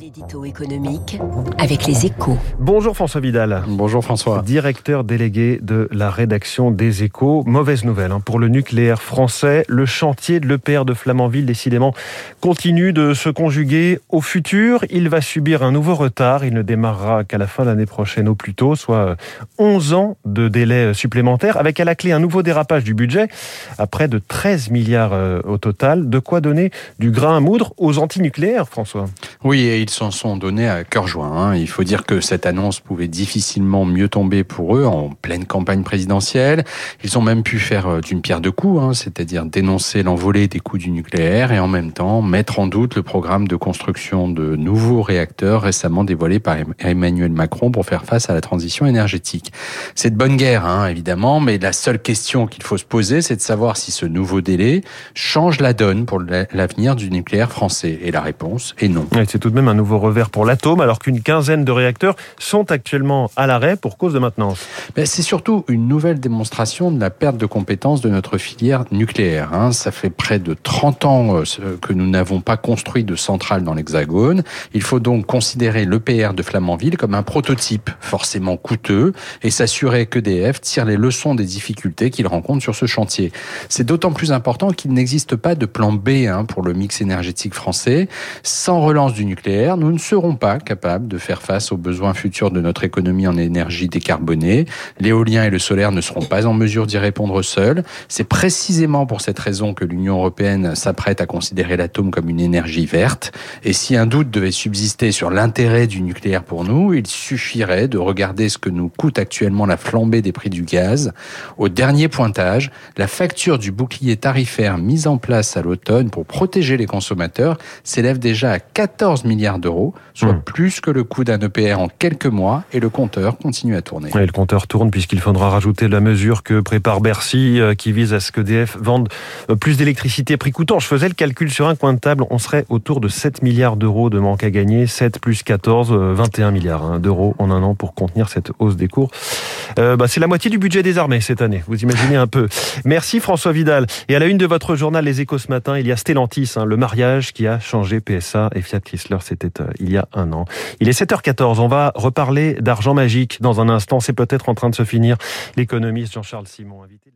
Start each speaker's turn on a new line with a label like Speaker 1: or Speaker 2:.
Speaker 1: L'édito économique avec les échos.
Speaker 2: Bonjour François Vidal.
Speaker 3: Bonjour François.
Speaker 2: Directeur délégué de la rédaction des échos. Mauvaise nouvelle hein, pour le nucléaire français. Le chantier de l'EPR de Flamanville, décidément, continue de se conjuguer au futur. Il va subir un nouveau retard. Il ne démarrera qu'à la fin de l'année prochaine au plus tôt, soit 11 ans de délai supplémentaire, avec à la clé un nouveau dérapage du budget à près de 13 milliards euh, au total. De quoi donner du grain à moudre aux antinucléaires, François?
Speaker 3: Oui, et ils s'en sont donnés à cœur joint. Hein. Il faut dire que cette annonce pouvait difficilement mieux tomber pour eux en pleine campagne présidentielle. Ils ont même pu faire euh, d'une pierre deux coups, hein, c'est-à-dire dénoncer l'envolée des coûts du nucléaire et en même temps mettre en doute le programme de construction de nouveaux réacteurs récemment dévoilé par Emmanuel Macron pour faire face à la transition énergétique. C'est de bonne guerre, hein, évidemment, mais la seule question qu'il faut se poser, c'est de savoir si ce nouveau délai change la donne pour l'avenir du nucléaire français. Et la réponse est non.
Speaker 2: C'est tout de même un nouveau revers pour l'atome, alors qu'une quinzaine de réacteurs sont actuellement à l'arrêt pour cause de maintenance.
Speaker 3: C'est surtout une nouvelle démonstration de la perte de compétences de notre filière nucléaire. Hein. Ça fait près de 30 ans euh, que nous n'avons pas construit de centrale dans l'Hexagone. Il faut donc considérer l'EPR de Flamanville comme un prototype forcément coûteux et s'assurer qu'EDF tire les leçons des difficultés qu'il rencontre sur ce chantier. C'est d'autant plus important qu'il n'existe pas de plan B hein, pour le mix énergétique français. Sans relance du nucléaire, nous ne serons pas capables de faire face aux besoins futurs de notre économie en énergie décarbonée. L'éolien et le solaire ne seront pas en mesure d'y répondre seuls. C'est précisément pour cette raison que l'Union européenne s'apprête à considérer l'atome comme une énergie verte. Et si un doute devait subsister sur l'intérêt du nucléaire pour nous, il suffirait de regarder ce que nous coûte actuellement la flambée des prix du gaz. Au dernier pointage, la facture du bouclier tarifaire mise en place à l'automne pour protéger les consommateurs s'élève déjà à 14 milliards d'euros, soit mmh. plus que le coût d'un EPR en quelques mois, et le compteur continue à tourner.
Speaker 2: Et le compteur tourne puisqu'il faudra rajouter la mesure que prépare Bercy, euh, qui vise à ce que DF vende euh, plus d'électricité prix coûtant. Je faisais le calcul sur un coin de table, on serait autour de 7 milliards d'euros de manque à gagner, 7 plus 14, 21 euh, milliards hein, d'euros en un an pour contenir cette hausse des cours. Bah, c'est la moitié du budget des armées cette année, vous imaginez un peu. Merci François Vidal. Et à la une de votre journal Les Échos ce matin, il y a Stellantis, hein, le mariage qui a changé PSA et Fiat Chrysler, c'était il y a un an. Il est 7h14, on va reparler d'argent magique dans un instant, c'est peut-être en train de se finir. L'économiste Jean-Charles Simon, invité